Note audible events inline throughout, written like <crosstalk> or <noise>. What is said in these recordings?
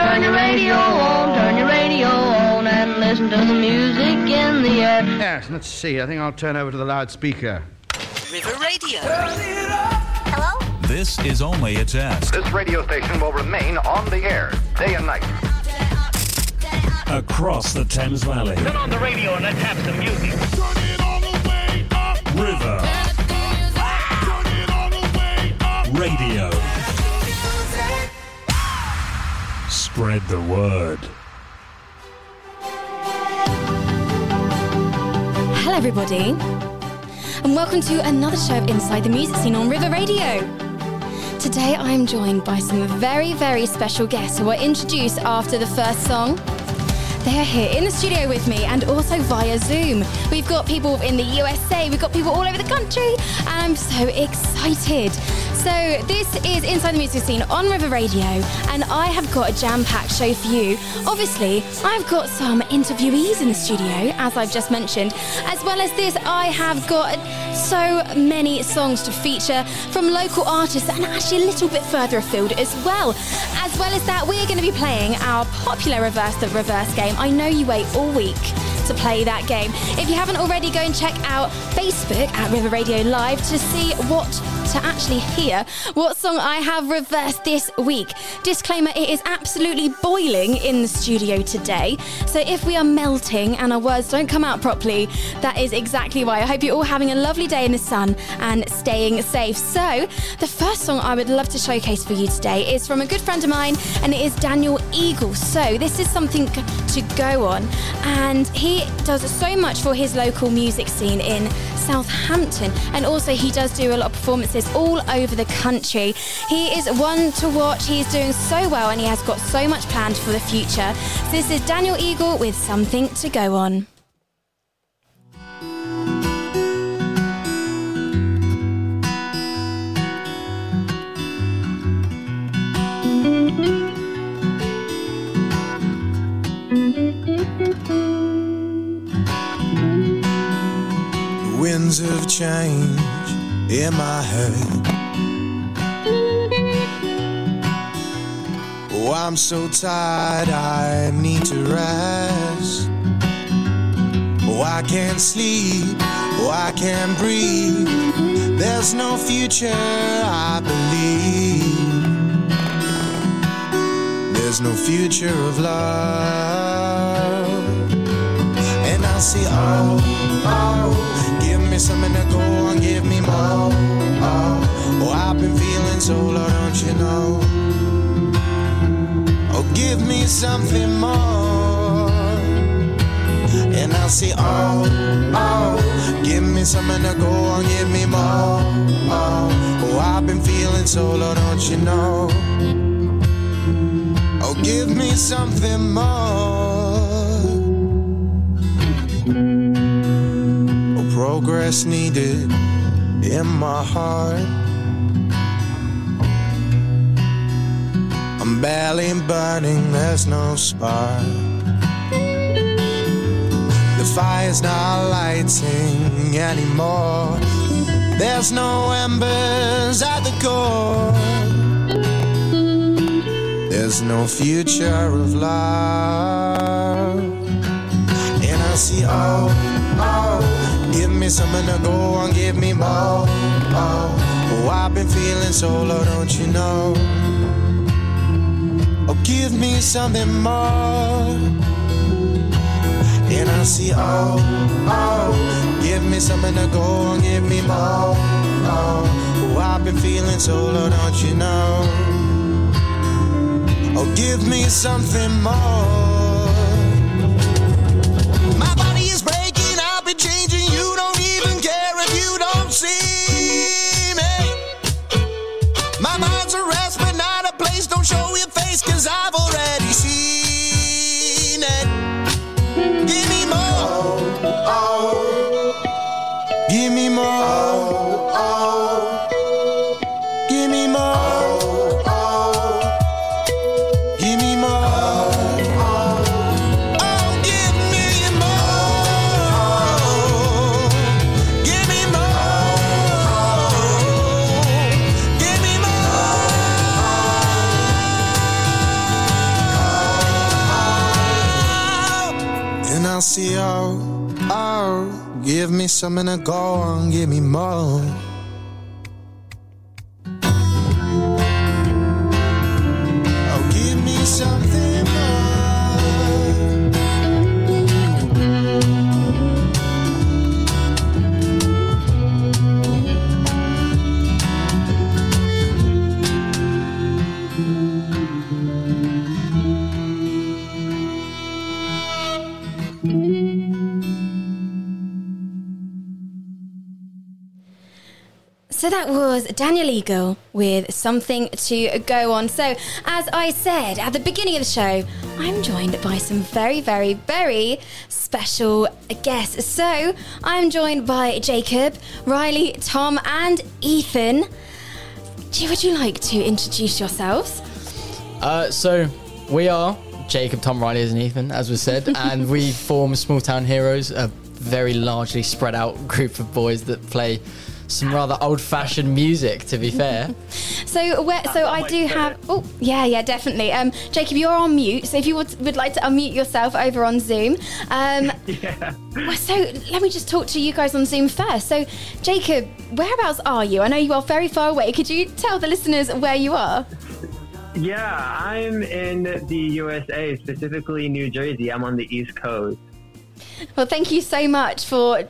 Turn your radio on, turn your radio on, and listen to the music in the air. Yes, let's see. I think I'll turn over to the loudspeaker. River Radio. Hello? This is only a test. This radio station will remain on the air day and night. Across the Thames Valley. Turn on the radio and let's have some music. River. Radio. Spread the word. Hello, everybody, and welcome to another show of Inside the Music Scene on River Radio. Today, I am joined by some very, very special guests who are introduced after the first song. They are here in the studio with me and also via Zoom. We've got people in the USA, we've got people all over the country, and I'm so excited. So, this is Inside the Music Scene on River Radio, and I have got a jam packed show for you. Obviously, I've got some interviewees in the studio, as I've just mentioned. As well as this, I have got so many songs to feature from local artists and actually a little bit further afield as well. As well as that, we're going to be playing our popular Reverse the Reverse game. I know you wait all week to play that game. If you haven't already, go and check out Facebook at River Radio Live to see what to actually hear what song I have reversed this week. Disclaimer it is absolutely boiling in the studio today. So if we are melting and our words don't come out properly, that is exactly why. I hope you're all having a lovely day in the sun and staying safe. So, the first song I would love to showcase for you today is from a good friend of mine and it is Daniel Eagle. So, this is something to go on and he does so much for his local music scene in Southampton and also he does do a lot of performances all over the country. He is one to watch. He's doing so well and he has got so much planned for the future. So this is Daniel Eagle with Something to Go On. Winds of change in my head. Oh, I'm so tired, I need to rest. Oh, I can't sleep, oh, I can't breathe. There's no future, I believe. There's no future of love. And I see, oh, oh, me something to go on, give me more. Oh, oh, I've been feeling so low, don't you know? Oh, give me something more. And I'll say, oh, oh, give me something to go on, give me more. Oh, oh, I've been feeling so low, don't you know? Oh, give me something more. Progress needed in my heart. I'm barely burning, there's no spark. The fire's not lighting anymore. There's no embers at the core. There's no future of love. And I see, oh, oh, give me something to go on, give me more. Oh, oh, I've been feeling so low, oh, oh, oh. don't you know? Oh, give me something more. And I see, oh, oh, give me something to go on, give me more. Oh, oh I've been feeling so low, don't you know? Oh, give me something more. Oh, give me something to go on, give me more. So that was Daniel Eagle with something to go on. So, as I said at the beginning of the show, I'm joined by some very, very, very special guests. So, I'm joined by Jacob, Riley, Tom, and Ethan. Would you like to introduce yourselves? Uh, so we are Jacob, Tom, Riley, and Ethan, as was said, <laughs> and we form Small Town Heroes, a very largely spread out group of boys that play some rather old-fashioned music. To be fair, <laughs> So, where, so I do have. Oh, yeah, yeah, definitely. Um, Jacob, you're on mute. So, if you would, would like to unmute yourself over on Zoom. Um, <laughs> well, So, let me just talk to you guys on Zoom first. So, Jacob, whereabouts are you? I know you are very far away. Could you tell the listeners where you are? Yeah, I'm in the USA, specifically New Jersey. I'm on the East Coast. Well, thank you so much for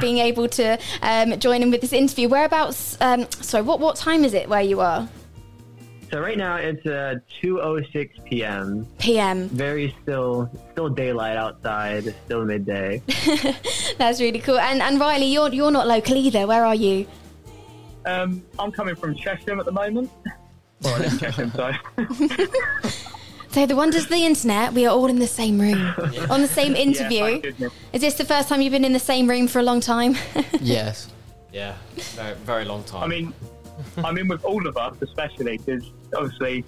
being able to um, join in with this interview. Whereabouts? Um, sorry, what what time is it where you are? So right now it's uh, 2:06 p.m. PM. Very still, still daylight outside. It's still midday. <laughs> That's really cool. And and Riley, you're you're not local either. Where are you? Um, I'm coming from Chesham at the moment. Well, I live in Chesham, so. <laughs> So the wonders of the internet, we are all in the same room, <laughs> on the same interview. thank goodness. Is this the first time you've been in the same room for a long time? <laughs> yes. Yeah, very, very long time. I mean, I mean, with all of us, especially because obviously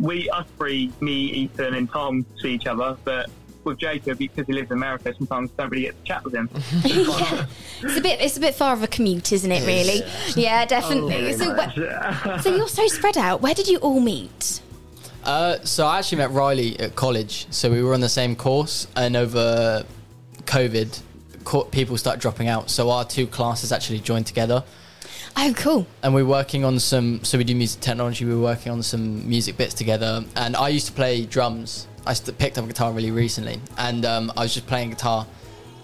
we, us three, me, Ethan, and Tom, see each other, but with Jacob, because he lives in America, sometimes don't really get to chat with him. <laughs> yeah. it's a bit, it's a bit far of a commute, isn't it? Really? Yeah, definitely. Oh, so, wh- so you're so spread out. Where did you all meet? Uh, so I actually met Riley at college. So we were on the same course, and over COVID, co- people start dropping out. So our two classes actually joined together. Oh, cool. and we're working on some so we do music technology we were working on some music bits together and i used to play drums i picked up a guitar really recently and um, i was just playing guitar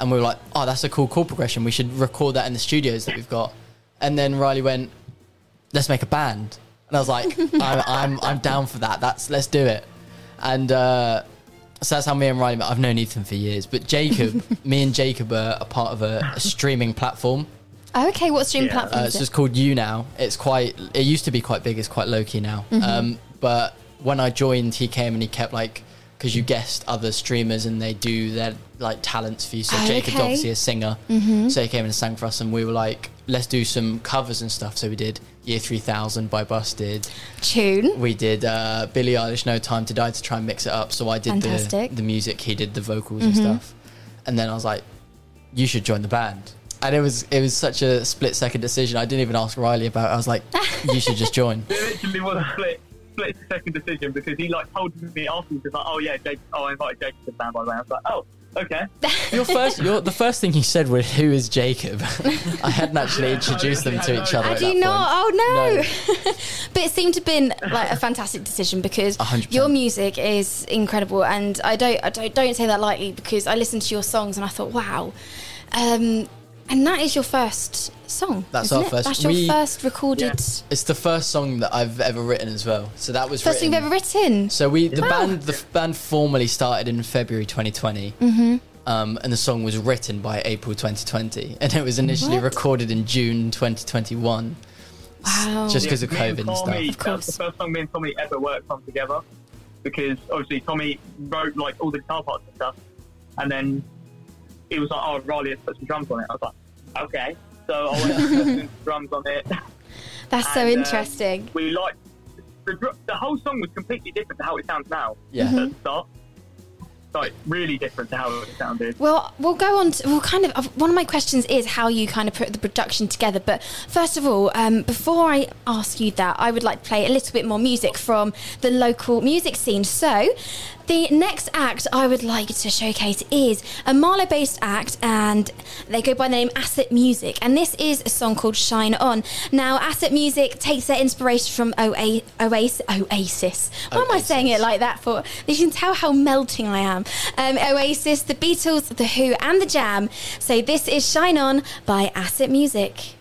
and we were like oh that's a cool chord progression we should record that in the studios that we've got and then riley went let's make a band and i was like I'm, I'm, I'm down for that that's let's do it and uh, so that's how me and Riley met. I've known Ethan for years, but Jacob, <laughs> me and Jacob are a part of a, a streaming platform. Oh, okay, what stream Yeah. platform Uh, it's just called YouNow. It's quite. It used to be quite big. It's quite low key now. Mhm. Um, but when I joined, he came and he kept like because you guessed other streamers and they do their like talents for you. So Oh, Jacob's okay. obviously a singer, Mhm. so he came and sang for us, and we were like, let's do some covers and stuff. So we did Year Three Thousand by Busted. Tune. We did uh, Billie Eilish No Time to Die to try and mix it up. So I did the, Fantastic. the music, he did the vocals and stuff. And then I was like, you should join the band. And it was it was such a split second decision. I didn't even ask Riley about it. I was like, you should just join. <laughs> It literally was a split, split second decision because he like told me afterwards, he's like, oh yeah, Jacob, oh, I invited Jacob to the band by the way. I was like, oh, okay. <laughs> Your first, your, the first thing you said was, "Who is Jacob?" <laughs> I hadn't actually introduced them to each other. I do that not. point. Oh no! <laughs> but it seemed to have been like a fantastic decision because 100%. your music is incredible, and I don't, I don't, don't say that lightly because I listened to your songs and I thought, wow. Um, and that is your first song. That's isn't our it? first- That's your we- first recorded. It's the first song that I've ever written as well. So that was First thing written. you've ever written. So we the Wow. band the band formally started in February 2020. Mhm. Um, and the song was written by April 2020, <laughs> and it was initially What? recorded in June 2021. Wow. Just because of me and COVID and stuff. Tommy, That was the first song me and Tommy ever worked on together because obviously Tommy wrote like all the guitar parts and stuff, and then he was like, "Oh, Riley, let's put some drums on it." I was like, "Okay." So I went and put some <laughs> drums on it. That's so And, um, interesting. we like the, the whole song was completely different to how it sounds now. Yeah. Mm-hmm. At the start. Like really different to how it sounded. Well, we'll go on. To, well, kind of. uh, One of my questions is how you kind of put the production together. But first of all, um, before I ask you that, I would like to play a little bit more music from the local music scene. So, The next act I would like to showcase is a Marlow based act, and they go by the name Asset Music. And this is a song called Shine On. Now, Asset Music takes their inspiration from Oa- Oasis. Oasis. Why am I saying it like that for? You can tell how melting I am. Um, Oasis, the Beatles, The Who, and The Jam. So, this is Shine On by Asset Music.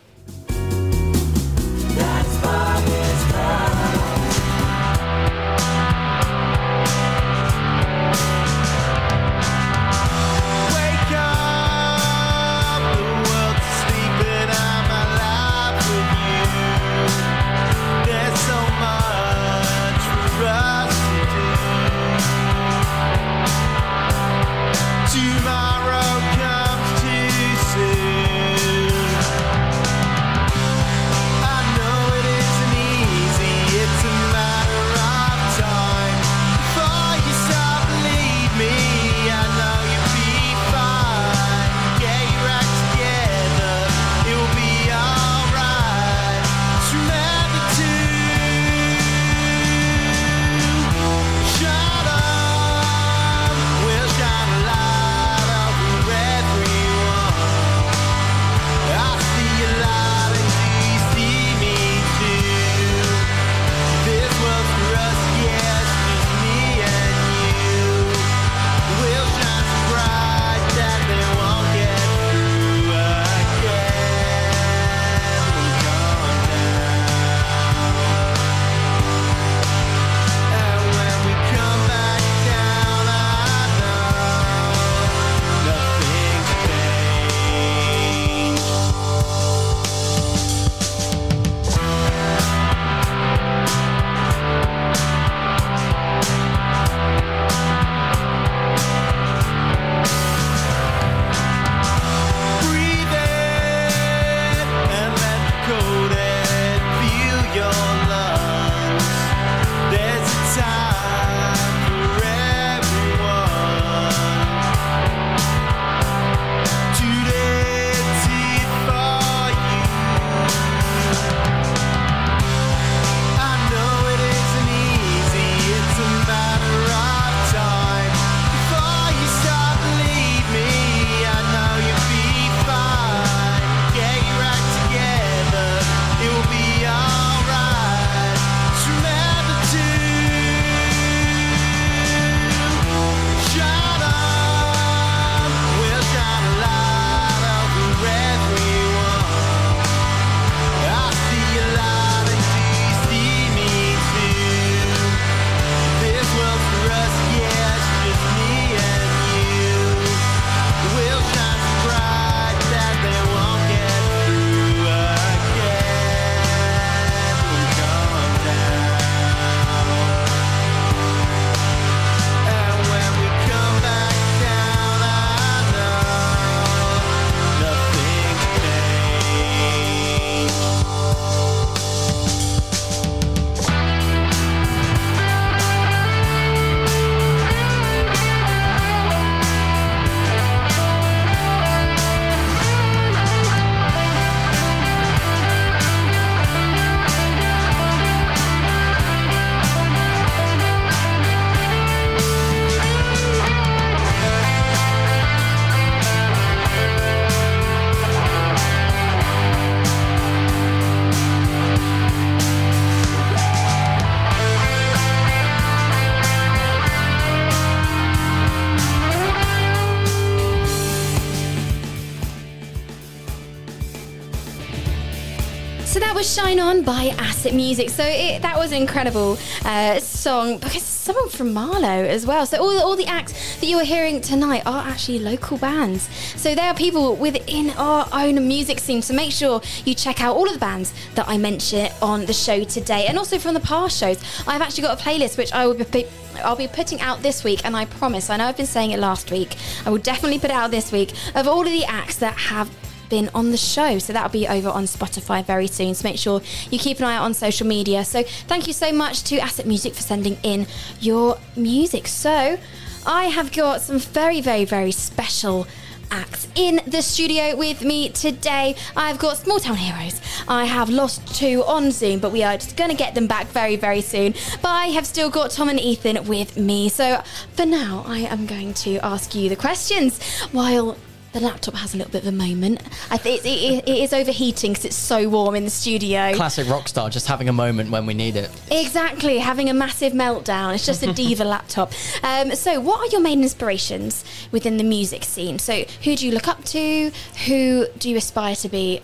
Music. So it, that was an incredible uh, song because someone from Marlow as well. So all, all the acts that you are hearing tonight are actually local bands. So they are people within our own music scene. So make sure you check out all of the bands that I mentioned on the show today and also from the past shows. I've actually got a playlist which I will be I'll be putting out this week, and I promise, I know I've been saying it last week, I will definitely put out this week of all of the acts that have been on the show. So that'll be over on Spotify very soon. So make sure you keep an eye out on social media. So thank you so much to Asset Music for sending in your music. So I have got some very, very, very special acts in the studio with me today. I've got Small Town Heroes. I have lost two on Zoom, but we are just going to get them back very, very soon. But I have still got Tom and Ethan with me. So for now, I am going to ask you the questions while the laptop has a little bit of a moment. I think it, it, it is overheating because it's so warm in the studio. Classic rock star, just having a moment when we need it. Exactly, having a massive meltdown. It's just a diva <laughs> laptop. Um, so, what are your main inspirations within the music scene? So, who do you look up to? Who do you aspire to be?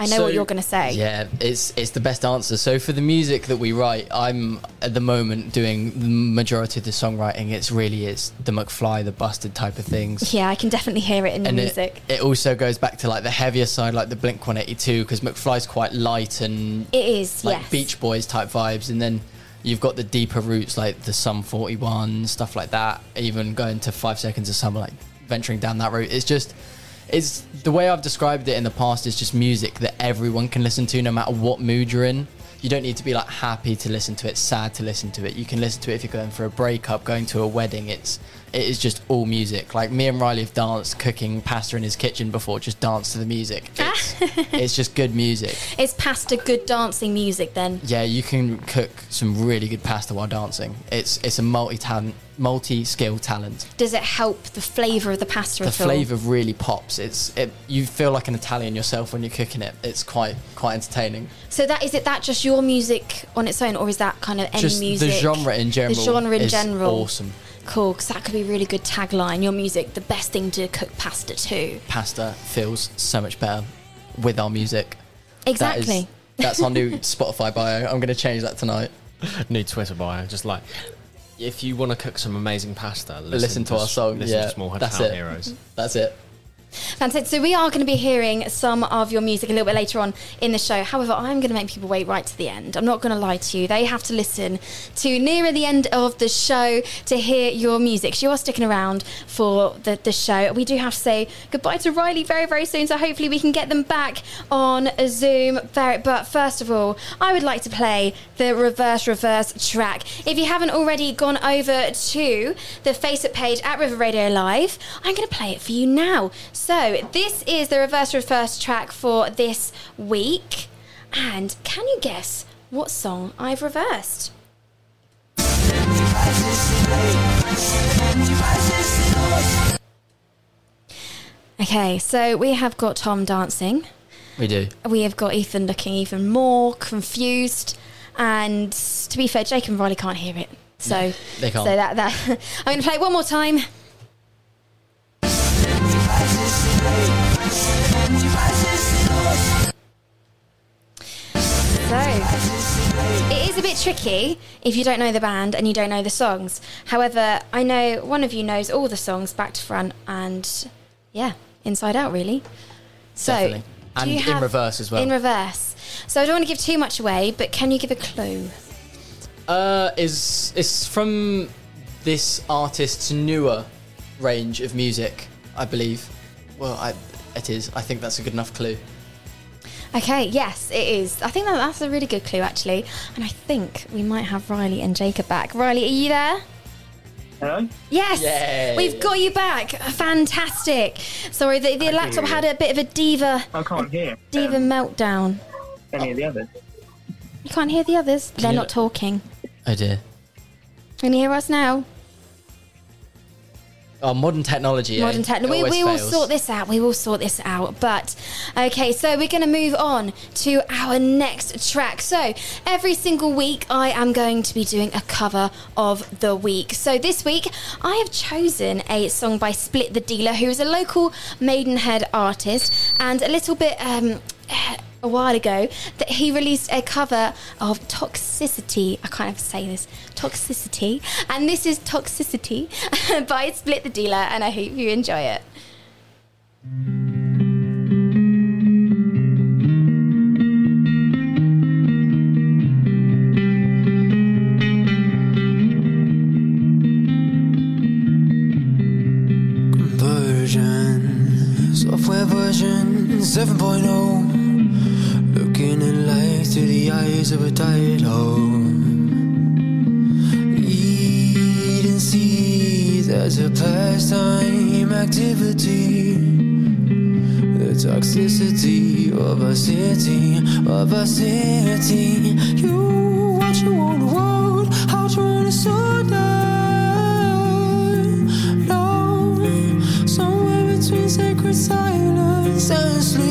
I know So- what you're going to say. Yeah, it's it's the best answer. So for the music that we write, I'm at the moment doing the majority of the songwriting. It's really it's the McFly, the Busted type of things. Yeah, I can definitely hear it in the music. It, it also goes back to like the heavier side, like the Blink 182, because McFly's quite light and It is, like yes. Beach Boys type vibes, and then you've got the deeper roots like the Sum 41 stuff like that. Even going to Five Seconds of Summer, like venturing down that route. It's just it's the way I've described it in the past is just music that everyone can listen to no matter what mood you're in. You don't need to be like happy to listen to it, sad to listen to it. You can listen to it if you're going for a breakup, going to a wedding. It's it is just all music. Like me and Riley have danced cooking pasta in his kitchen before, just dance to the music. Ah. It's, it's just good music. <laughs> It's pasta good dancing music then. Yeah, you can cook some really good pasta while dancing. It's it's a multi talent, multi skill talent. Does it help the flavour of the pasta The flavour really pops. It's it, you feel like an Italian yourself when you're cooking it. It's quite quite entertaining. So that is it that just your music on its own or is that kind of any Just music? the genre in general. The genre in is general. Awesome. Cool, because that could be a really good tagline. Your music, the best thing to cook pasta to. Pasta feels so much better with our music. Exactly. That is, that's our new <laughs> Spotify bio. I'm going to change that tonight. New Twitter bio. Just like, if you want to cook some amazing pasta, listen, Listen, to our song. Listen yeah, to Small that's it. Heroes. That's it. Fantastic. So we are going to be hearing some of your music a little bit later on in the show. However, I'm going to make people wait right to the end. I'm not going to lie to you. They have to listen to nearer the end of the show to hear your music. So you are sticking around for the, the show. We do have to say goodbye to Riley very, very soon. So hopefully we can get them back on Zoom. But first of all, I would like to play the reverse reverse track. If you haven't already gone over to the Facebook page at River Radio Live, I'm going to play it for you now. This is the reverse reverse track for this week. And can you guess what song I've reversed? Okay, so we have got Tom dancing. We do. We have got Ethan looking even more confused. And to be fair, Jake and Riley can't hear it. So, they can't. so that, that <laughs> I'm going to play it one more time. So, it is a bit tricky if you don't know the band and you don't know the songs. However, I know one of you knows all the songs back to front and, yeah, inside out, really. So, Definitely. And in have- reverse as well. In reverse. So, I don't want to give too much away, but can you give a clue? Uh, is it's from this artist's newer range of music, I believe. Well, I, it is. I think that's a good enough clue. Okay, yes, it is. I think that, that's a really good clue, actually. And I think we might have Riley and Jacob back. Riley, are you there? Hello? Yes, Yay. we've got you back. Fantastic. Sorry, the, the laptop had a bit of a diva I can't hear diva um, meltdown. any of the others. You can't hear the others. They're not talking. Oh dear. Can you hear us now? Oh, modern technology. eh? Modern technology. It We, we will sort this out. We will sort this out. But okay, so we're going to move on to our next track. So every single week, I am going to be doing a cover of the week. So this week, I have chosen a song by Split the Dealer, who is a local Maidenhead artist, and a little bit. Um, a while ago, that he released a cover of Toxicity. I can't even say this. Toxicity. And this is Toxicity <laughs> by Split the Dealer, and I hope you enjoy it. Version, software version 7.0. the eyes of a tired hoe. Eat and see as a pastime activity. The toxicity of our city, of our city. You, what you wanna want, how you wanna slow down. No, somewhere between sacred silence and sleep.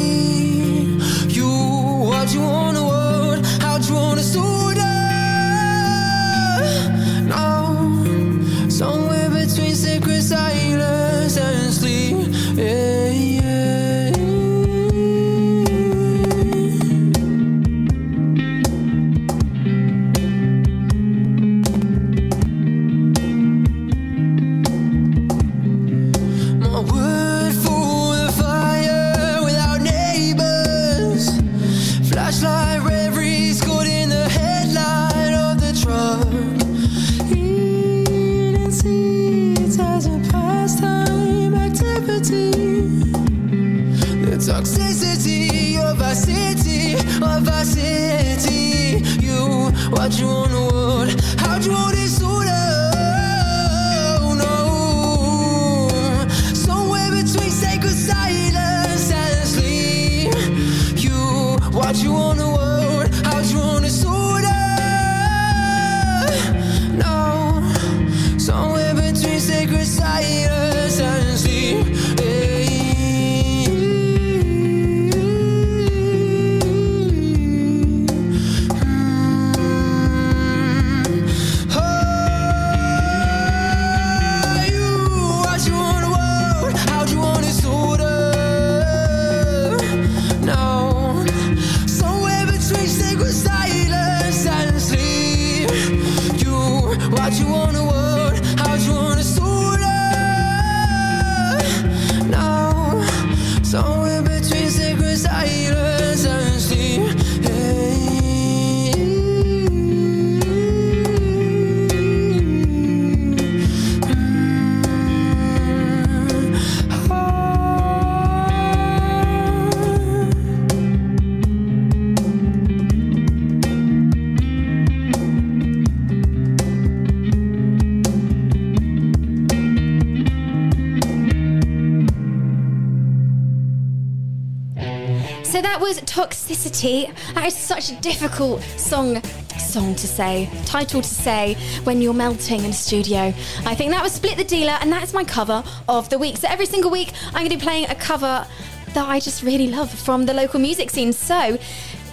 Is such a difficult song song to say, title to say when you're melting in a studio. I think that was Split the Dealer, and that's my cover of the week. So every single week, I'm going to be playing a cover that I just really love from the local music scene. So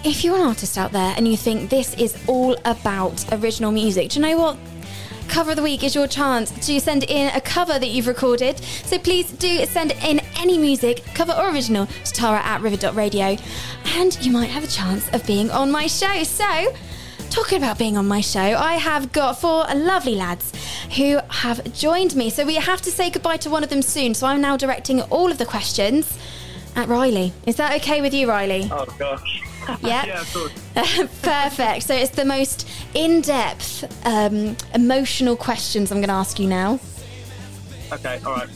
if you're an artist out there and you think this is all about original music, do you know what? Cover of the week is your chance to send in a cover that you've recorded. So please do send in any music, cover or original, to Tara at river.radio, and you might have a chance of being on my show. So, talking about being on my show, I have got four lovely lads who have joined me. So, we have to say goodbye to one of them soon. So, I'm now directing all of the questions at Riley. Is that okay with you, Riley? Oh gosh. Yeah. <laughs> yeah, of course. <laughs> Perfect. So it's the most in depth, um, emotional questions I'm going to ask you now. Okay, all right.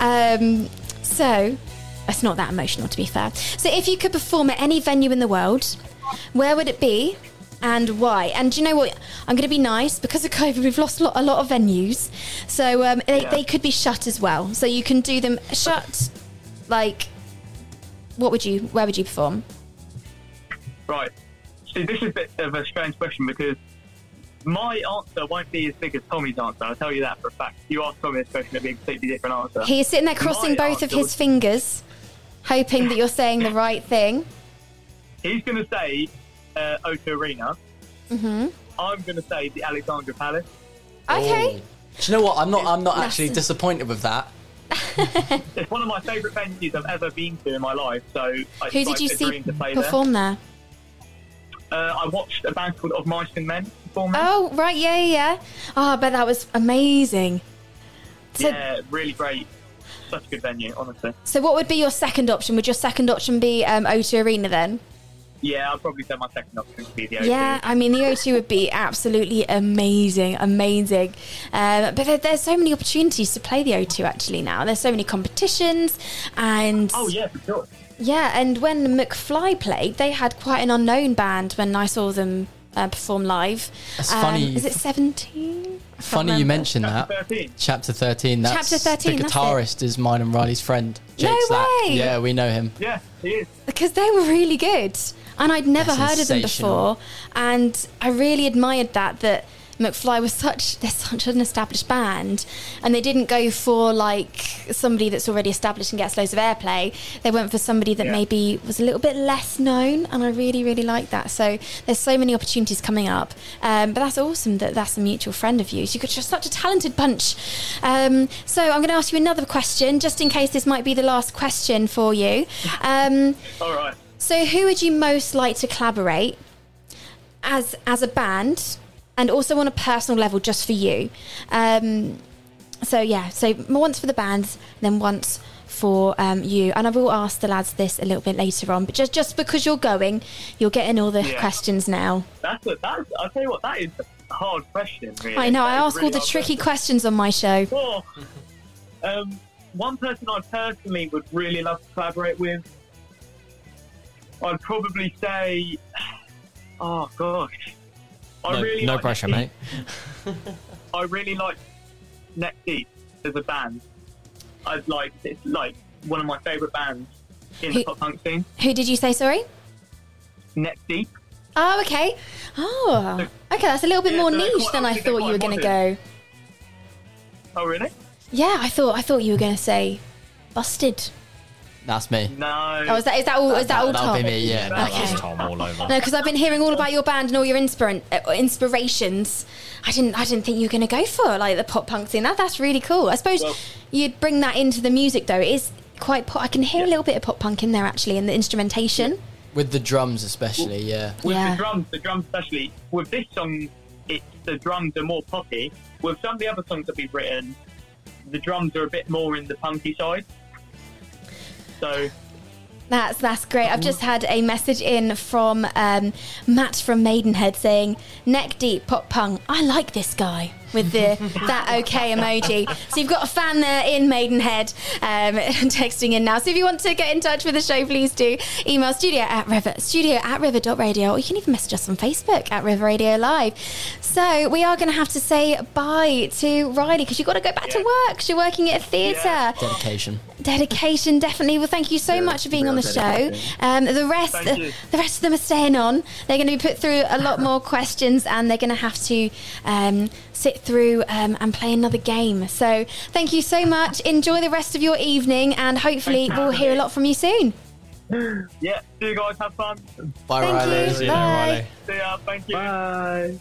Um, so it's not that emotional, to be fair. So if you could perform at any venue in the world, where would it be? And why? And do you know what? I'm going to be nice because of COVID. We've lost a lot, a lot of venues, so um, they, Yeah. they could be shut as well. So you can do them shut. Like, what would you? Where would you perform? Right. See, this is a bit of a strange question because my answer won't be as big as Tommy's answer. I'll tell you that for a fact. You ask Tommy this question, it'll be a completely different answer. He is sitting there crossing My both of his was- fingers, hoping that you're saying the right thing. He's going to say uh, O2 Arena. hmm I'm going to say the Alexandra Palace. Okay. Do you know what? I'm not. I'm not That's- actually disappointed with that. <laughs> It's one of my favourite venues I've ever been to in my life. So I Who did like you see dream to play perform there? there. Uh, I watched a band called Of Mice and Men perform. Oh, right, yeah, yeah. Oh, I bet that was amazing. So, yeah, really great. Such a good venue, honestly. so what would be your second option? Would your second option be um, O2 Arena then? Yeah, I'd probably say my second option would be the O2. Yeah, I mean, the O2 would be absolutely amazing, amazing. Um, but there, there's so many opportunities to play the O2 actually now. There's so many competitions, and Oh, yeah, for sure. Yeah, and when McFly played, they had quite an unknown band when I saw them uh, perform live. That's Um, funny. Is it 17? Funny you mentioned that. Chapter 13. That's Chapter 13, The that's it. guitarist is mine and Riley's friend. Jake No Slack. way. Yeah, we know him. Yeah, he is. because they were really good and I'd never That's heard of them before and I really admired that that McFly was such they're such an established band and they didn't go for like somebody that's already established and gets loads of airplay. They went for somebody that Yeah. maybe was a little bit less known and I really really like that. So there's so many opportunities coming up. Um, but that's awesome that that's a mutual friend of yours. You've got just such a talented bunch. Um, so I'm going to ask you another question just in case this might be the last question for you. Um, <laughs> All right. so, who would you most like to collaborate as as a band, and also on a personal level, just for you? Um, so yeah, so once for the bands, then once for um, you. And I will ask the lads this a little bit later on, but just just because you're going, you're getting all the Yeah. questions now. That's a, that's. I'll tell you what. That is a hard question. Really. I know I ask really all the tricky question. questions on my show. Um, one person I personally would really love to collaborate with, I'd probably say, <sighs> oh gosh, I No, really no like pressure, mate. <laughs> I really like Neck Deep as a band. I'd like it's like one of my favourite bands in Who- the pop punk scene. Who did you say? Sorry. Neck Deep. Oh, okay. Oh, okay. That's a little bit Yeah, more so niche than I thought you were going to go. Oh really? Yeah, I thought I thought you were going to say busted. That's me. No. Oh, is that is that all? Is that all That'll Tom? be me, yeah. That Okay. was Tom all over. No, because I've been hearing all about your band and all your inspira- uh, inspirations. I didn't, I didn't think you were going to go for like the pop punk scene. That that's really cool. I suppose Well- you'd bring that into the music though. It is quite. Pop- I can hear a little bit of pop punk in there actually in the instrumentation. With the drums, especially, yeah. With Yeah. the drums, the drums especially, with this song, it's the drums are more poppy. With some of the other songs that we've written, the drums are a bit more in the punky side. So, That's that's great. I've just had a message in from um, Matt from Maidenhead saying neck deep pop punk. I like this guy with the that okay emoji. So you've got a fan there in Maidenhead um, <laughs> texting in now. So if you want to get in touch with the show, please do email studio at river studio at river.radio or you can even message us on Facebook at River Radio Live. So we are going to have to say bye to Riley because you've got to go back to work. 'cause you're working at a theatre Dedication. dedication definitely well thank you so much for being on the show um, the rest Thank the rest of them are staying on they're going to be put through a lot more questions and they're going to have to um, sit through um, and play another game so thank you so much enjoy the rest of your evening and hopefully we'll having hear a lot from you soon yeah, see you guys, have fun. Bye, Thank Riley. you. See you Bye. later, Riley. See ya, thank you. Bye.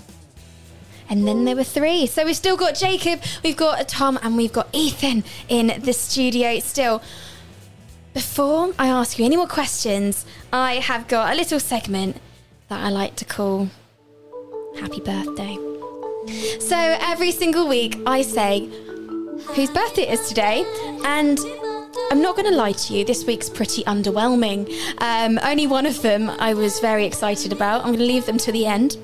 And then there were three. So we've still got Jacob, we've got Tom, and we've got Ethan in the studio still. Before I ask you any more questions, I have got a little segment that I like to call Happy Birthday. So every single week I say whose birthday it is today, and I'm not going to lie to you, this week's pretty underwhelming. Um, only one of them I was very excited about. I'm going to leave them to the end.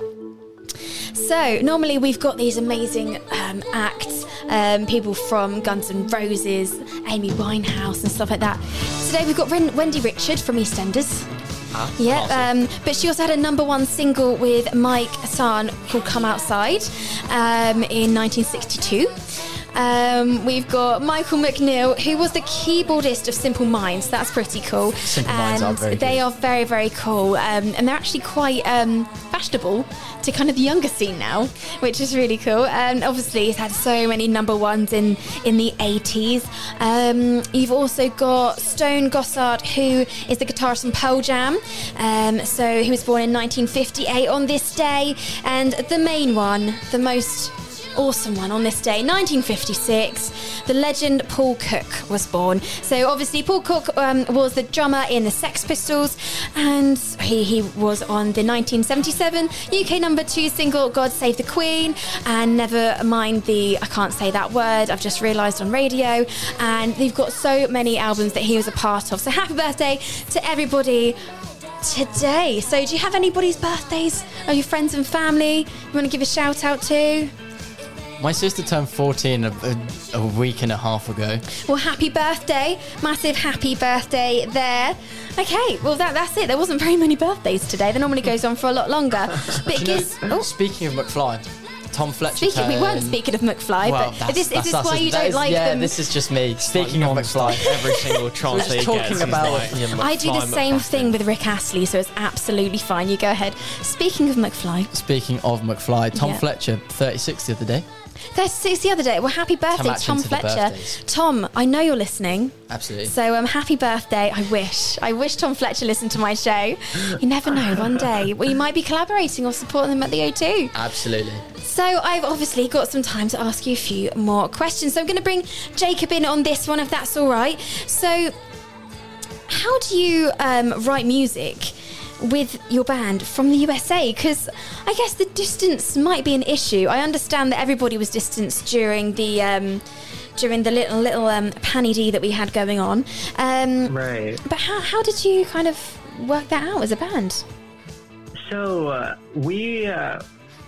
So normally we've got these amazing um, acts, um, people from Guns N' Roses, Amy Winehouse, and stuff like that. Today we've got Wendy Richard from EastEnders. Yeah, um, but she also had a number one single with Mike Hassan called "Come Outside" um, in 1962. Um, we've got Michael McNeil, who was the keyboardist of Simple Minds. That's pretty cool. Simple Minds are and very they good. are very, very cool. Um, and they're actually quite um, fashionable to kind of the younger scene now, which is really cool. And obviously, he's had so many number ones in, in the 80s. Um, you've also got Stone Gossard, who is the guitarist from Pearl Jam. Um, so he was born in 1958 on this day. And the main one, the most awesome one on this day, 1956. The legend Paul Cook was born. So obviously, Paul Cook um, was the drummer in the Sex Pistols, and he, he was on the 1977 UK number two single "God Save the Queen," and never mind the I can't say that word. I've just realised on radio, and they've got so many albums that he was a part of. So happy birthday to everybody today. So, do you have anybody's birthdays? Are your friends and family you want to give a shout out to? My sister turned 14 a, a, a week and a half ago. Well, happy birthday. Massive happy birthday there. Okay, well, that, that's it. There wasn't very many birthdays today. That normally goes on for a lot longer. <laughs> But it Do you know. Oh, Speaking of McFly, Tom Fletcher. speaking, we weren't speaking of McFly, Well, but is this, is this why you don't is- like yeah, them? this is just me. Speaking of McFly, <laughs> every single chance We're he talking gets, he's about like, I do the same McFly. thing with Rick Astley, so it's absolutely fine. You go ahead. Speaking of McFly, Speaking of McFly, Tom Yeah. Fletcher, 36 the other day. That's six the other day. Well, happy birthday, Tom Fletcher. Tom, I know you're listening. Absolutely. So um, happy birthday. I wish. I wish Tom Fletcher listened to my show. You never know, one day. We might be collaborating or supporting them at the O2. Absolutely. So I've obviously got some time to ask you a few more questions. So I'm going to bring Jacob in on this one, if that's all right. So, how do you um, write music with your band from the USA? Because I guess the distance might be an issue. I understand that everybody was distanced during the. Um, during the little little um, panny d that we had going on, um, Right. But how, how did you kind of work that out as a band? So uh, we uh,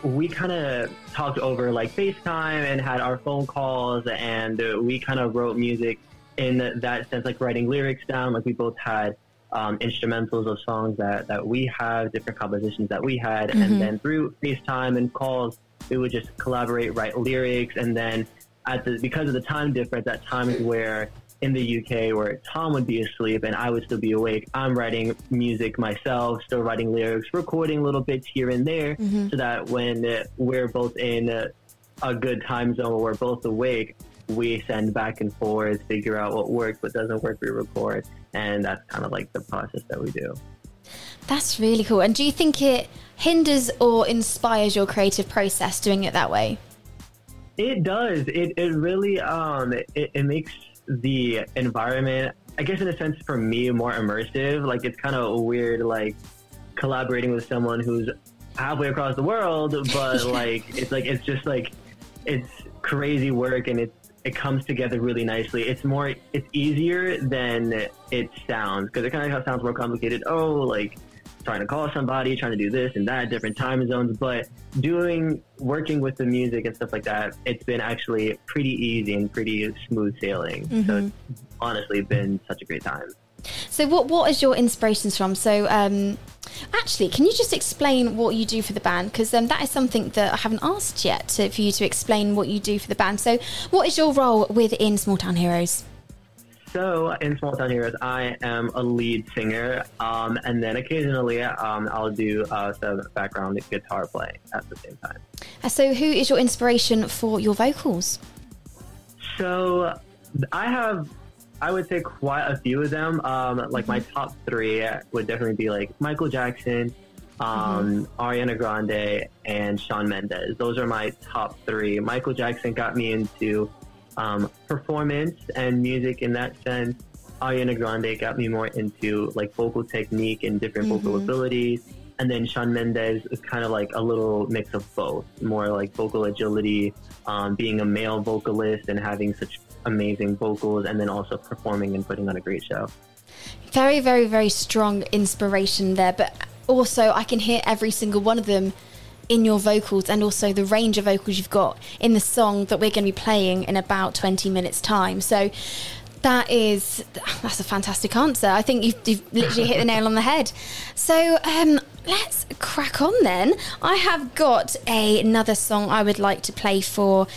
we kind of talked over like FaceTime and had our phone calls, and uh, we kind of wrote music in that sense, like writing lyrics down. Like we both had um, instrumentals of songs that that we have, different compositions that we had, Mhm. and then through FaceTime and calls, we would just collaborate, write lyrics, and then at the because of the time difference, at times where in the UK where Tom would be asleep and I would still be awake, I'm writing music myself, still writing lyrics, recording little bits here and there, Mhm. so that when we're both in a good time zone where we're both awake, we send back and forth, figure out what works, what doesn't work, we record, and that's kind of like the process that we do. That's really cool. And do you think it hinders or inspires your creative process doing it that way? It does. It it really um it, it makes the environment, I guess, in a sense, for me, more immersive. Like it's kind of weird, like collaborating with someone who's halfway across the world, but <laughs> like it's like it's just like it's crazy work and it's it comes together really nicely. It's more it's easier than it sounds because it kind of sounds more complicated. Oh, like trying to call somebody, trying to do this and that, different time zones. But doing working with the music and stuff like that, it's been actually pretty easy and pretty smooth sailing. So Mhm. it's honestly been such a great time. So, what what is your inspirations from? So, um, actually, can you just explain what you do for the band? Because um, that is something that I haven't asked yet to, for you to explain what you do for the band. So, what is your role within Small Town Heroes? So in Small Town Heroes, I am a lead singer, um, and then occasionally um, I'll do uh, some background guitar play at the same time. Uh, so, who is your inspiration for your vocals? So I have, I would say, quite a few of them. Um, like my top three would definitely be like Michael Jackson, um, Ariana Grande, and Shawn Mendes. Those are my top three. Michael Jackson got me into um, performance and music in that sense. Ariana Grande got me more into like vocal technique and different vocal Mhm. abilities. And then Shawn Mendes is kind of like a little mix of both, more like vocal agility, um, being a male vocalist and having such amazing vocals, and then also performing and putting on a great show. Very, very, very strong inspiration there. But also, I can hear every single one of them in your vocals and also the range of vocals you've got in the song that we're going to be playing in about 20 minutes' time. So, that is that's a fantastic answer. I think you've, you've literally hit the nail on the head. So um, let's crack on then. I have got a, another song I would like to play for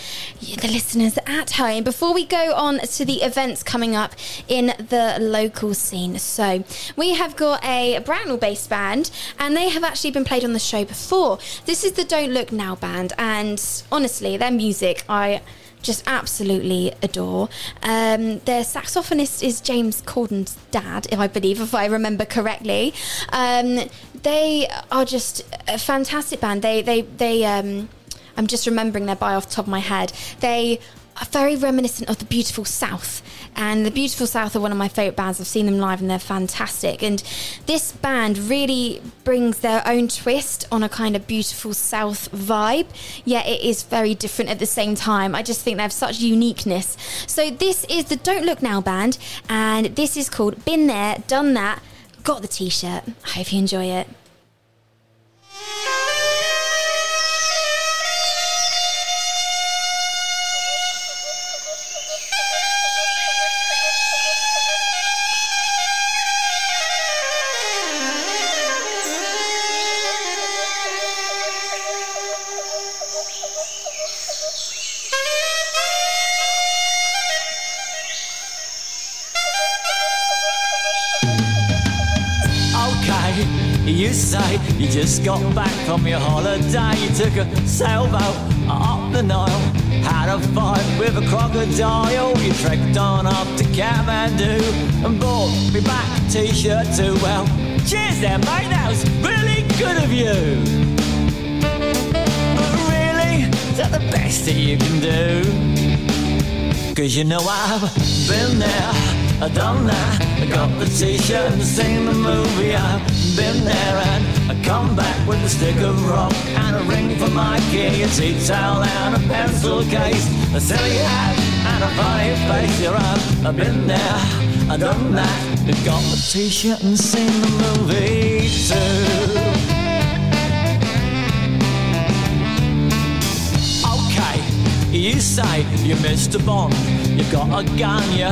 the listeners at home before we go on to the events coming up in the local scene. So we have got a Bracknell-based band, and they have actually been played on the show before. This is the Don't Look Now band, and honestly, their music I just absolutely adore. Um, their saxophonist is James Corden's dad, if I believe, if I remember correctly. Um, they are just a fantastic band. They they they. Um, I'm just remembering their bio off the top of my head. They very reminiscent of the Beautiful South. And the Beautiful South are one of my favourite bands. I've seen them live and they're fantastic. And this band really brings their own twist on a kind of Beautiful South vibe, yet it is very different at the same time. I just think they have such uniqueness. So this is the Don't Look Now band, and this is called Been There, Done That, Got the T shirt. I hope you enjoy it. T-shirt too. Well, cheers there, mate. That was really good of you. But really, is that the best that you can do? Cause you know I've been there, I've done that. I got the t-shirt and seen the movie. I've been there and I come back with a stick of rock and a ring for my key, a tea towel and a pencil case, a silly hat and a funny face. I've, I've been there, I've done that. I got the t-shirt and seen the movie too. Okay, you say you're Mr. Bond. you've got a gun, you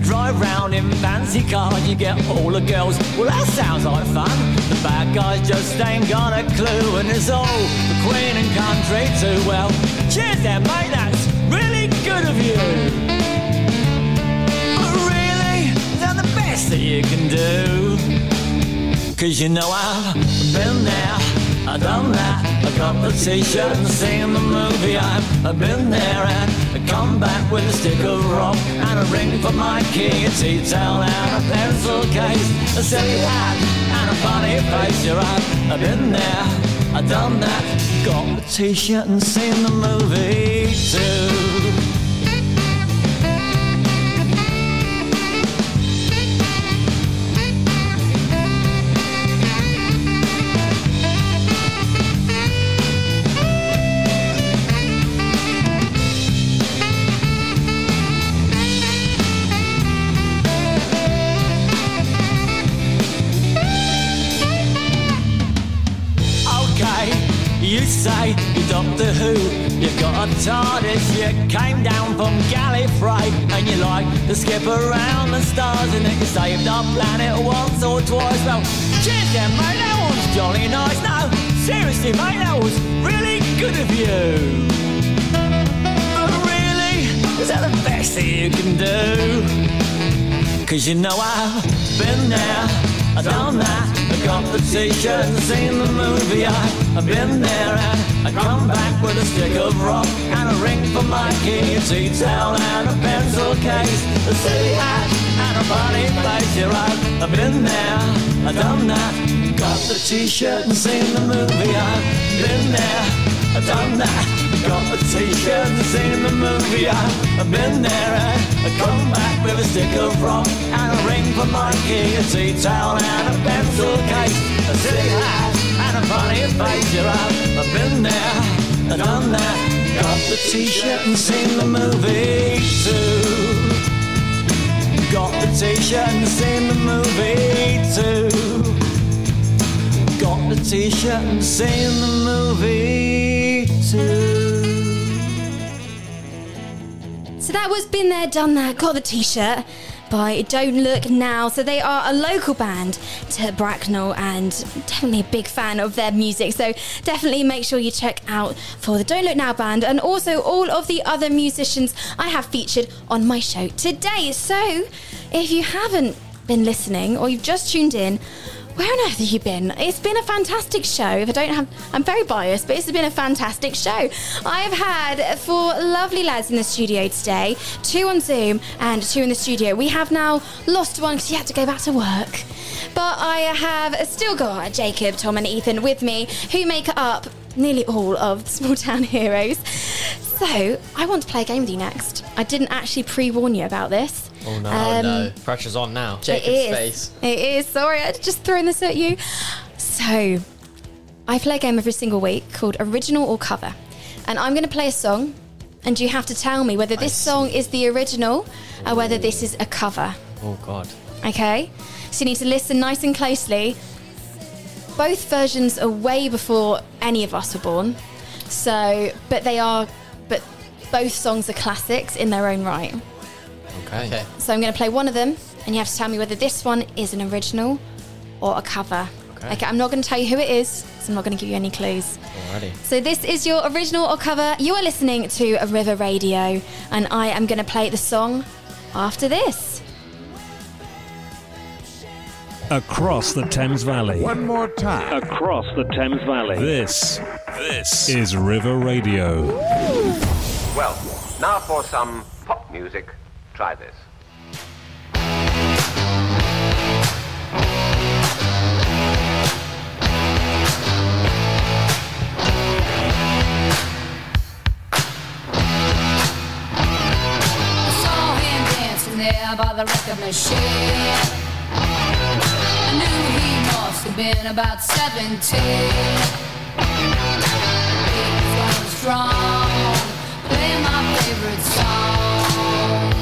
drive round in fancy cars. You get all the girls. Well, that sounds like fun. The bad guys just ain't got a clue, and it's all the Queen and country too. Well, cheers, there, mate. That's really good of you. That you can do? Cause you know I've been there, I've done that. T-shirt and seen the movie. I've, been there and I come back with a stick of rock and a ring for my key, a tea towel and a pencil case, a silly hat and a funny face. You're right, I've been there, I've done that. Got the t-shirt and seen the movie too. Got TARDIS, you came down from Gallifrey, and you like to skip around the stars, and then you saved our planet once or twice. Well, cheers, then, mate. That was jolly nice. No, seriously, mate, that was really good of you. But really, is that the best that you can do? Cause you know I've been there, I've done that. And seen the movie. I, I've been there and I come back with a stick of rock and a ring for my key, a tea towel and a pencil case, a silly hat and a funny face. You're right, I've been there, I've done that. Got the t-shirt and seen the movie. I've been there, I've done that. Got the t-shirt and seen the movie. I've, been there and I come back with a stick of rock and a ring for my key, a tea towel and a pencil case, a silly hat and a funny face. Right, I've been there, I've done that. Got the t-shirt and seen the movie too. Got the t-shirt and seen the movie too. Got the t-shirt and seen the movie too. So that was Been There, Done That, got the t shirt by Don't Look Now. So they are a local band to Bracknell and definitely a big fan of their music. So definitely make sure you check out for the Don't Look Now band and also all of the other musicians I have featured on my show today. So if you haven't been listening or you've just tuned in, where on earth have you been? It's been a fantastic show. If I don't have, I'm very biased, but it's been a fantastic show. I've had four lovely lads in the studio today, two on Zoom and two in the studio. We have now lost one because he had to go back to work. But I have still got Jacob, Tom, and Ethan with me, who make up nearly all of Small Town <laughs> Heroes. So I want to play a game with you next. I didn't actually pre-warn you about this. Oh no, Um, no. Pressure's on now. it is. It is. Sorry, I just throwing this at you. So, I play a game every single week called Original or Cover. And I'm going to play a song, and you have to tell me whether this song is the original or whether this is a cover. Oh god. Okay? So, you need to listen nice and closely. Both versions are way before any of us were born. So, but they are, but both songs are classics in their own right. Okay. Okay. So I'm going to play one of them, and you have to tell me whether this one is an original or a cover. Okay. I'm not going to tell you who it is, so I'm not going to give you any clues. Alrighty. So this is your original or cover. You are listening to a River Radio, and I am going to play the song after this. Across the Thames Valley. One more time. Across the Thames Valley. This, this is River Radio. Well, now for some pop music. Try this. Saw him dancing there by the record machine. Knew he must have been about 17. He was strong, playing my favorite song.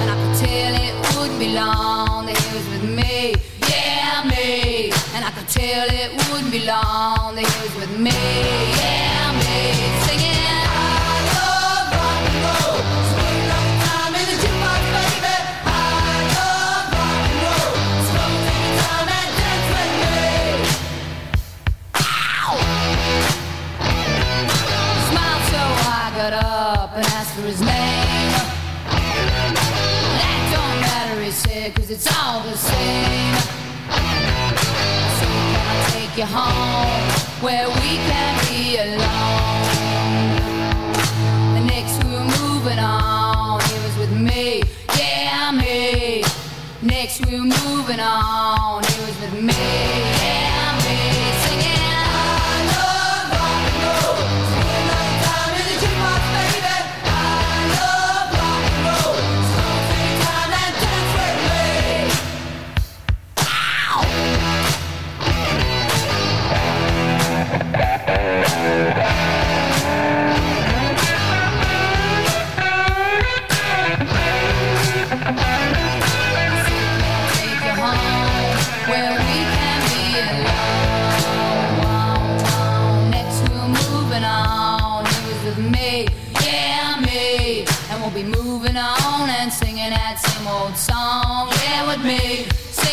And I could tell it wouldn't be long that he was with me. Yeah, me. And I could tell it wouldn't be long that he was with me. Got up and ask for his name. That don't matter, he said, cause it's all the same. So can I take you home where we can be alone? Next we were moving on, he was with me, yeah, me. Next we were moving on, he was with me,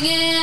me,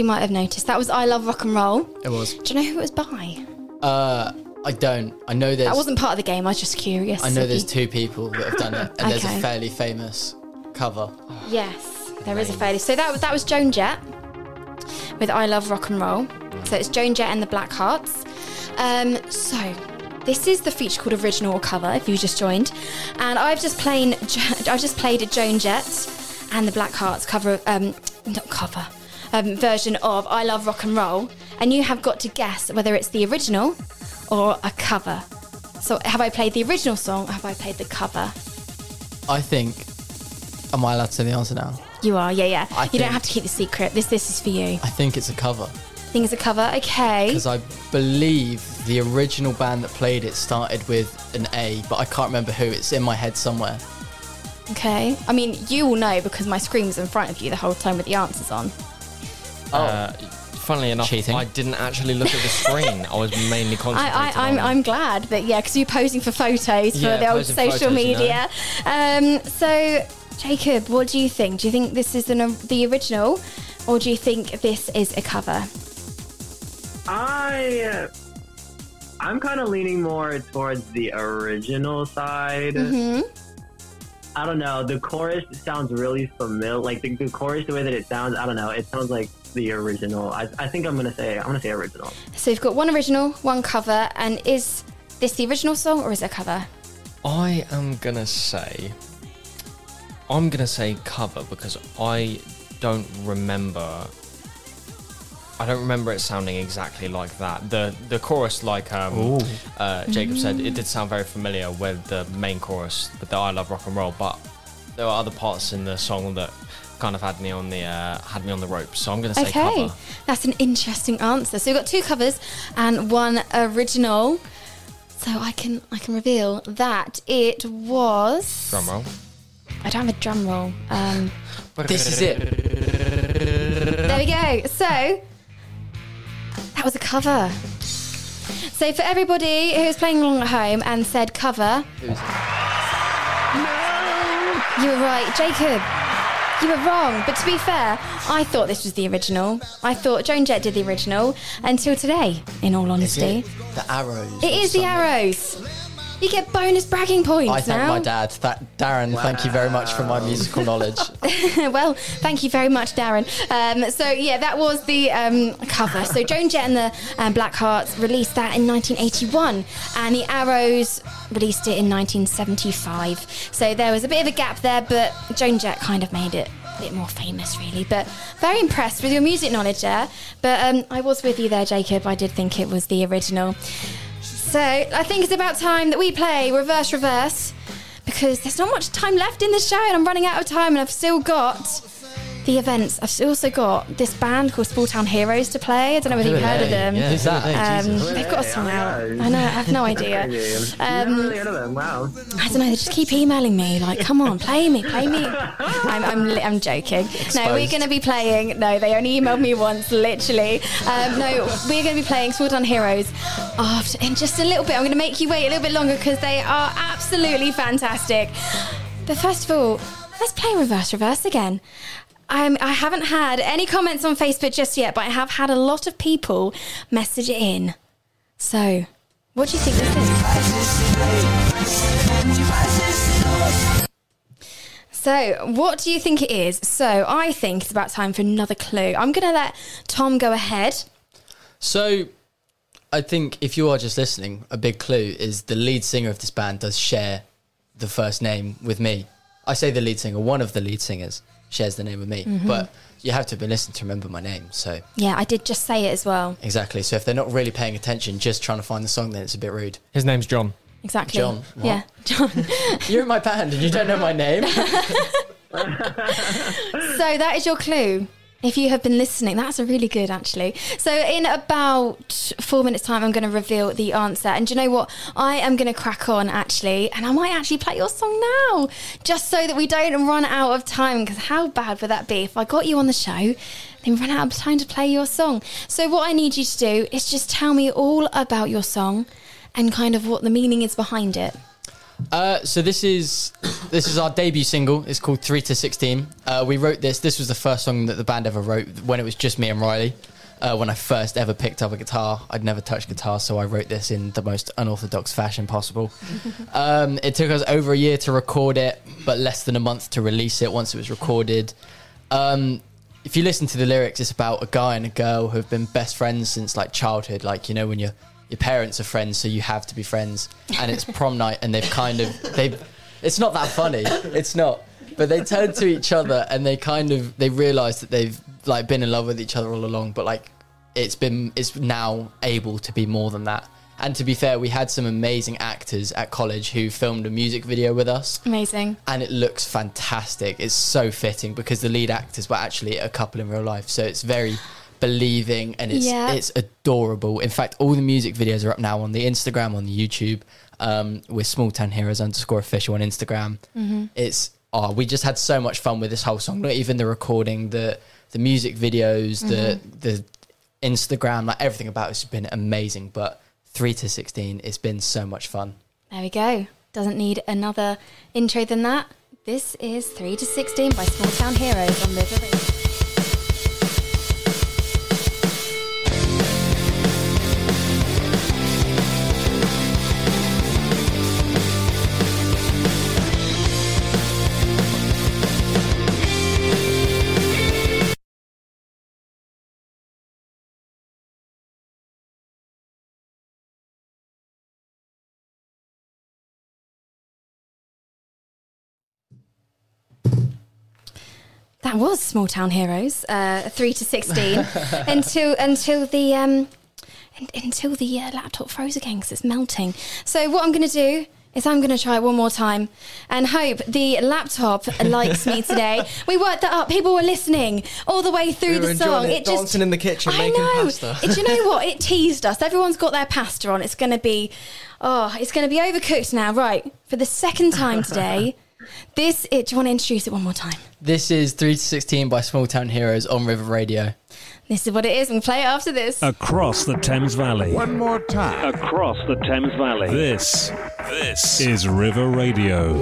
you might have noticed, that was I Love Rock and Roll. It was. Do you know who it was by? Uh, I don't. I know there's. That wasn't part of the game. I was just curious. I know there's two people that have done it, and there's Okay. a fairly famous cover. Yes, there is a failure. So that was that was Joan Jett with I Love Rock and Roll. So it's Joan Jett and the Blackhearts. Um, so this is the feature called original or cover. If you just joined, and I've just played <laughs> I've just played a Joan Jett and the Blackhearts cover. Um, not cover. Um, version of I Love Rock and Roll, and you have got to guess whether it's the original or a cover. So, have I played the original song or have I played the cover? I think. Am I allowed to say the answer now? You are, yeah, yeah. I you don't have to keep the secret. This this is for you. I think it's a cover Think it's a cover, okay. because I believe the original band that played it started with an A, but I can't remember who. It's in my head somewhere. Okay. I mean, you will know because my screen was in front of you the whole time with the answers on. Uh, funnily enough, Cheating. I didn't actually look at the screen. I was mainly concentrating <laughs> I, I, I'm, on. I'm glad, that yeah, because you're posing for photos for Yeah, the old social photos, you know. media. Um, so, Jacob, what do you think? Do you think this is an, the original, or do you think this is a cover? I uh, I'm kind of leaning more towards the original side. Mm-hmm. I don't know. The chorus sounds really familiar. Like the, the chorus, the way that it sounds, I don't know. It sounds like the original. I, I think I'm gonna say I'm gonna say original. So you've got one original, one cover, and is this the original song or is it a cover? I am gonna say. I'm gonna say cover because I don't remember I don't remember it sounding exactly like that. The the chorus, like um, uh, Jacob said, it did sound very familiar with the main chorus, with the "I Love Rock and Roll." But there were other parts in the song that kind of had me on the uh, had me on the ropes. So I'm going to say Okay, cover. that's an interesting answer. So we've got two covers and one original. So I can I can reveal that it was. Drum roll. I don't have a drum roll. Um, <laughs> This is it. there we go. So that was a cover. So for everybody who's playing along at home and said cover, you were right, Jacob. You were wrong, but to be fair, I thought this was the original. I thought Joan Jett did the original until today, in all Is honesty. it the arrows. It is is the arrows. You get bonus bragging points I thank now. my dad. That Darren, thank you very much for my musical knowledge. <laughs> well, thank you very much, Darren. Um, so yeah, that was the um, cover. So Joan Jett and the um, Blackhearts released that in 1981, and the Arrows released it in 1975. So there was a bit of a gap there, but Joan Jett kind of made it. a Bit more famous, really, but very impressed with your music knowledge there. But um, I was with you there, Jacob. I did think it was the original. So I think it's about time that we play reverse reverse because there's not much time left in the show and I'm running out of time and I've still got the events. I've also got this band called Small Town Heroes to play. I don't know whether you've heard of them. Yeah, who's that? Um, Jesus. they've got a song out. I know, I have no <laughs> idea. Never Um, really heard of them. Wow. I don't know. They just keep emailing me, like, "Come on, play me, play me." <laughs> I'm, I'm, I'm joking. No, we're going to be playing. No, they only emailed me once, literally. Um, no, we're going to be playing Small Town Heroes after in just a little bit. I'm going to make you wait a little bit longer because they are absolutely fantastic. But first of all, let's play reverse reverse again. Um, I haven't had any comments on Facebook just yet, but I have had a lot of people message in. So, what do you think this is? So, what do you think it is? So, I think it's about time for another clue. I'm going to let Tom go ahead. So, I think if you are just listening, a big clue is the lead singer of this band does share the first name with me. I say the lead singer, one of the lead singers shares the name with me, Mhm. but you have to have been listening to remember my name. So, Yeah, I did just say it as well. exactly. So, if they're not really paying attention, just trying to find the song, then it's a bit rude. His name's John. Exactly. John. What? Yeah, John. <laughs> You're in my band and you don't know my name. <laughs> so, that is your clue. If you have been listening, that's a really good actually. So, in about four minutes' time, I'm going to reveal the answer. And you know what? I am going to crack on actually, and I might actually play your song now, just so that we don't run out of time. Because how bad would that be if I got you on the show, then run out of time to play your song? So, what I need you to do is just tell me all about your song and kind of what the meaning is behind it. Uh, so this is this is our debut single. It's called Three to Sixteen. Uh, we wrote this. This was the first song that the band ever wrote when it was just me and Riley. Uh, when I first ever picked up a guitar, I'd never touched guitar, so I wrote this in the most unorthodox fashion possible. <laughs> um, it took us over a year to record it, but less than a month to release it once it was recorded. Um, if you listen to the lyrics, it's about a guy and a girl who have been best friends since like childhood. Like you know when your your parents are friends, so you have to be friends. And it's prom night, and they've kind of they've. It's not that funny. It's not. But they turn to each other and they kind of they realise that they've like been in love with each other all along. But like it's been it's now able to be more than that. And to be fair, we had some amazing actors at college who filmed a music video with us Amazing. and it looks fantastic. It's so fitting because the lead actors were actually a couple in real life, so it's very believing and it's Yeah. it's adorable. In fact, all the music videos are up now on the Instagram, on the YouTube. Um, with Small Town Heroes underscore official on Instagram. Mhm. It's oh, we just had so much fun with this whole song. Not even the recording, the the music videos, the the Instagram, like everything about it's been amazing. But three to sixteen, it's been so much fun. There we go. Doesn't need another intro than that. This is 3 to 16 by Small Town Heroes on River That was Small Town Heroes, uh, three to sixteen, <laughs> until until the um, until the uh, laptop froze again because it's melting. So what I'm going to do is I'm going to try it one more time and hope the laptop <laughs> likes me today. We worked that up. People were listening all the way through We the song. enjoying it, dancing in the kitchen, I making know. pasta. It- do you know what? It <laughs> teased us. Everyone's got their pasta on. It's going to be, oh, it's going to be overcooked now. Right for the second time today. This. It, do you want to introduce it one more time? This is 3 to 16 by Small Town Heroes on River Radio. This is what it is. We'll play it after this. Across the Thames Valley. One more time. Across the Thames Valley. This, this is River Radio.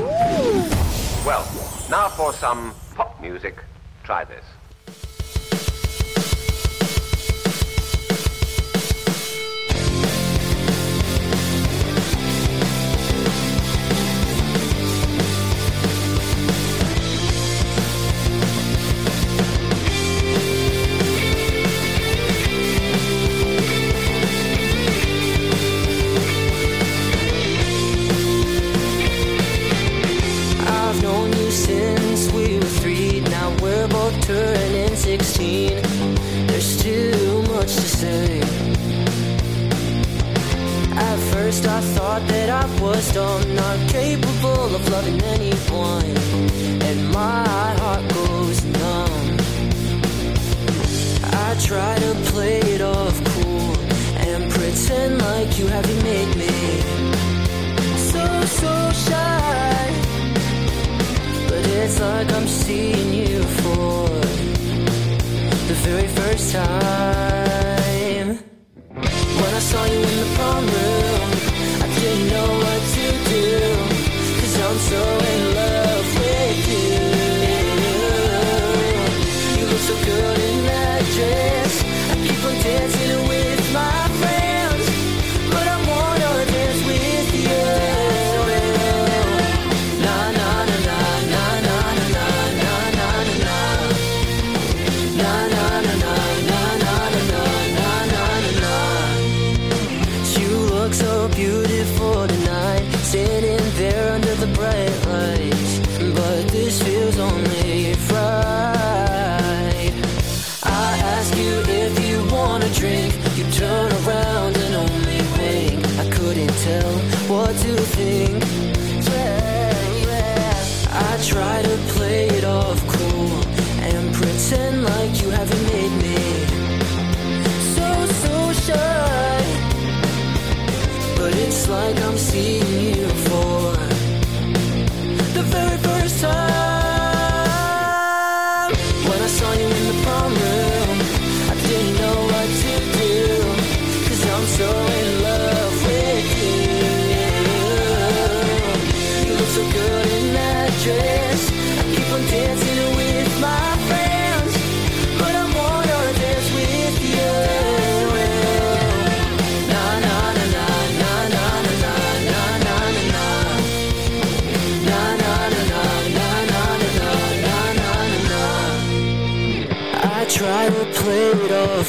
Well, now for some pop music. Try this. Like I'm seeing you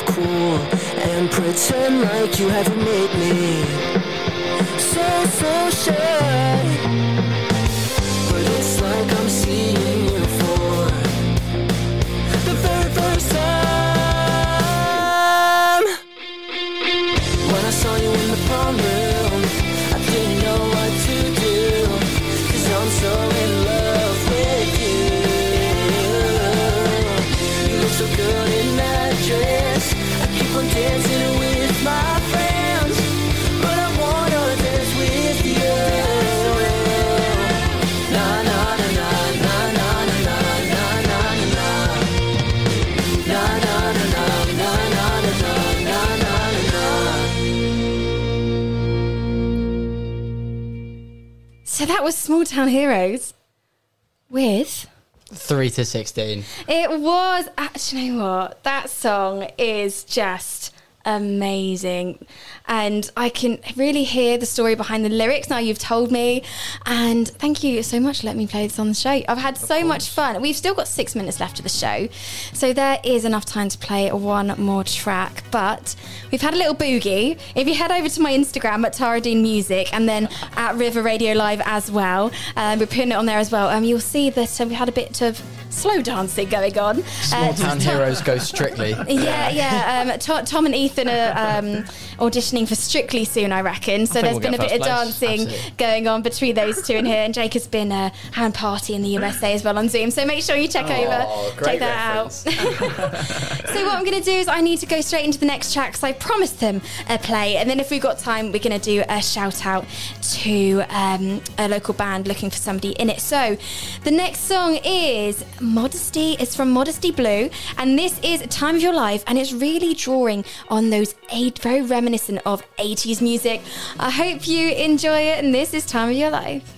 cool and pretend like you haven't made me so so shy. That was Small Town Heroes with. 3 to 16. It was. Actually, you know what? That song is just amazing. And I can really hear the story behind the lyrics now you've told me. And thank you so much for letting me play this on the show. I've had so much fun. We've still got six minutes left of the show. So there is enough time to play one more track. But we've had a little boogie. If you head over to my Instagram at Tara Dean Music and then at River Radio Live as well, um, we're putting it on there as well. Um, you'll see that uh, we had a bit of slow dancing going on. Small Uh, town heroes go strictly. <laughs> Yeah, yeah. Um, To- Tom and Ethan are um, auditioning for Strictly soon, I reckon. So think there's we'll been a get bit of place. dancing Absolutely. going on between those two in here, and Jake has been a hand party in the USA as well on Zoom. So make sure you check Oh, over, check that out. <laughs> so what I'm going to do is I need to go straight into the next track because I promised them a play, and then if we've got time, we're going to do a shout out to um, a local band looking for somebody in it. So the next song is Modesty. It's from Modesty Blue, and this is Time of Your Life, and it's really drawing on those eight, very reminiscent of 80s music. I hope you enjoy it, and this is Time of Your Life.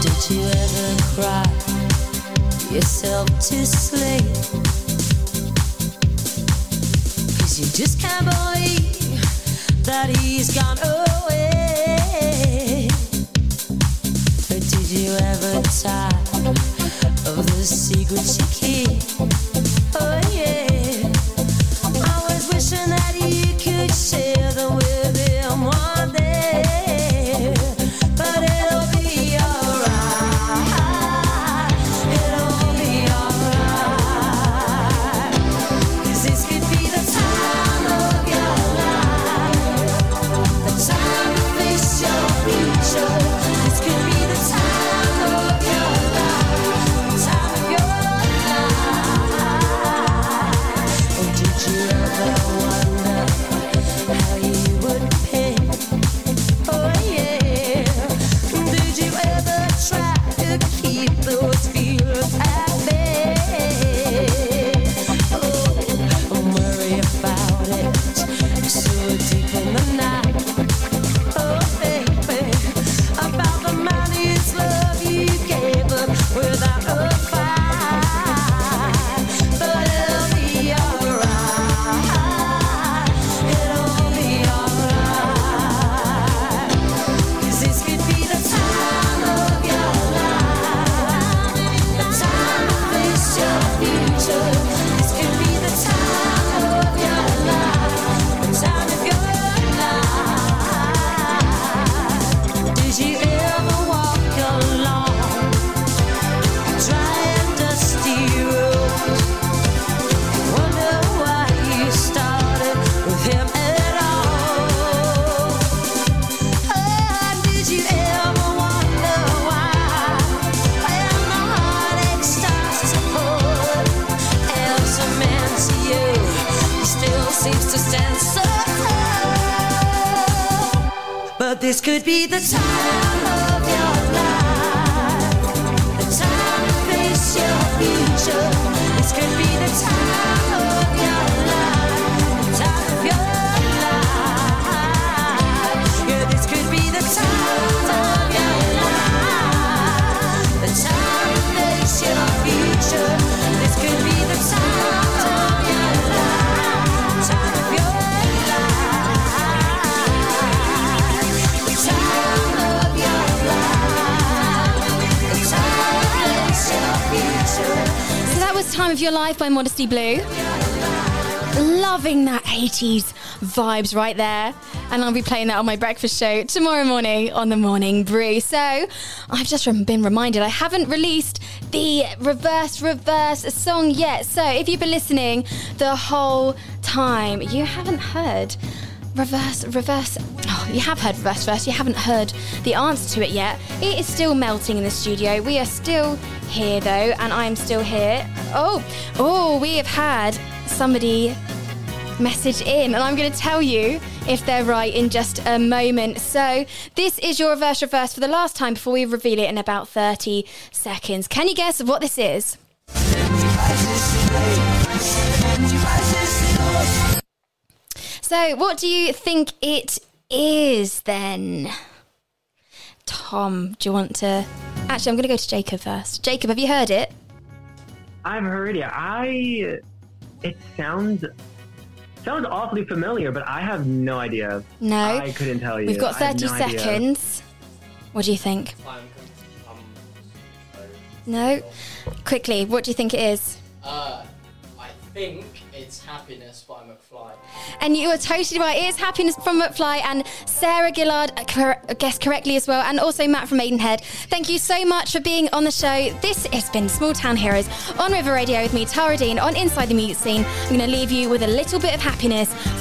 Did you ever cry yourself to sleep? Cause you just can't believe that he's gone away. But did you ever tire of the secrets you keep? Oh yeah. Time of Your Life by Modesty Blue. Loving that 80s vibes right there. And I'll be playing that on my breakfast show tomorrow morning on the Morning Brew. So I've just been reminded I haven't released the reverse reverse song yet. So if you've been listening the whole time, you haven't heard reverse reverse. Oh, you have heard reverse reverse you haven't heard the answer to it yet. It is still melting in the studio. We are still here though and i'm still here. Oh oh we have had somebody message in and i'm going to tell you if they're right in just a moment. So this is your reverse reverse for the last time before we reveal it in about 30 seconds. Can you guess what this is So, what do you think it is then? Tom, do you want to? Actually, I'm going to go to Jacob first. Jacob, have you heard it? I've heard it. I. It sounds sounds awfully familiar, but I have no idea. No. I couldn't tell you. We've got 30 no idea. seconds. What do you think? No. Quickly, what do you think it is? Uh, I think it's Happiness by McFly. And you are totally right. It is Happiness from McFly and Sarah Gillard uh, guessed correctly as well, and also Matt from Maidenhead. Thank you so much for being on the show. This has been Small Town Heroes on River Radio with me, Tara Dean, on Inside the Music Scene. I'm going to leave you with a little bit of happiness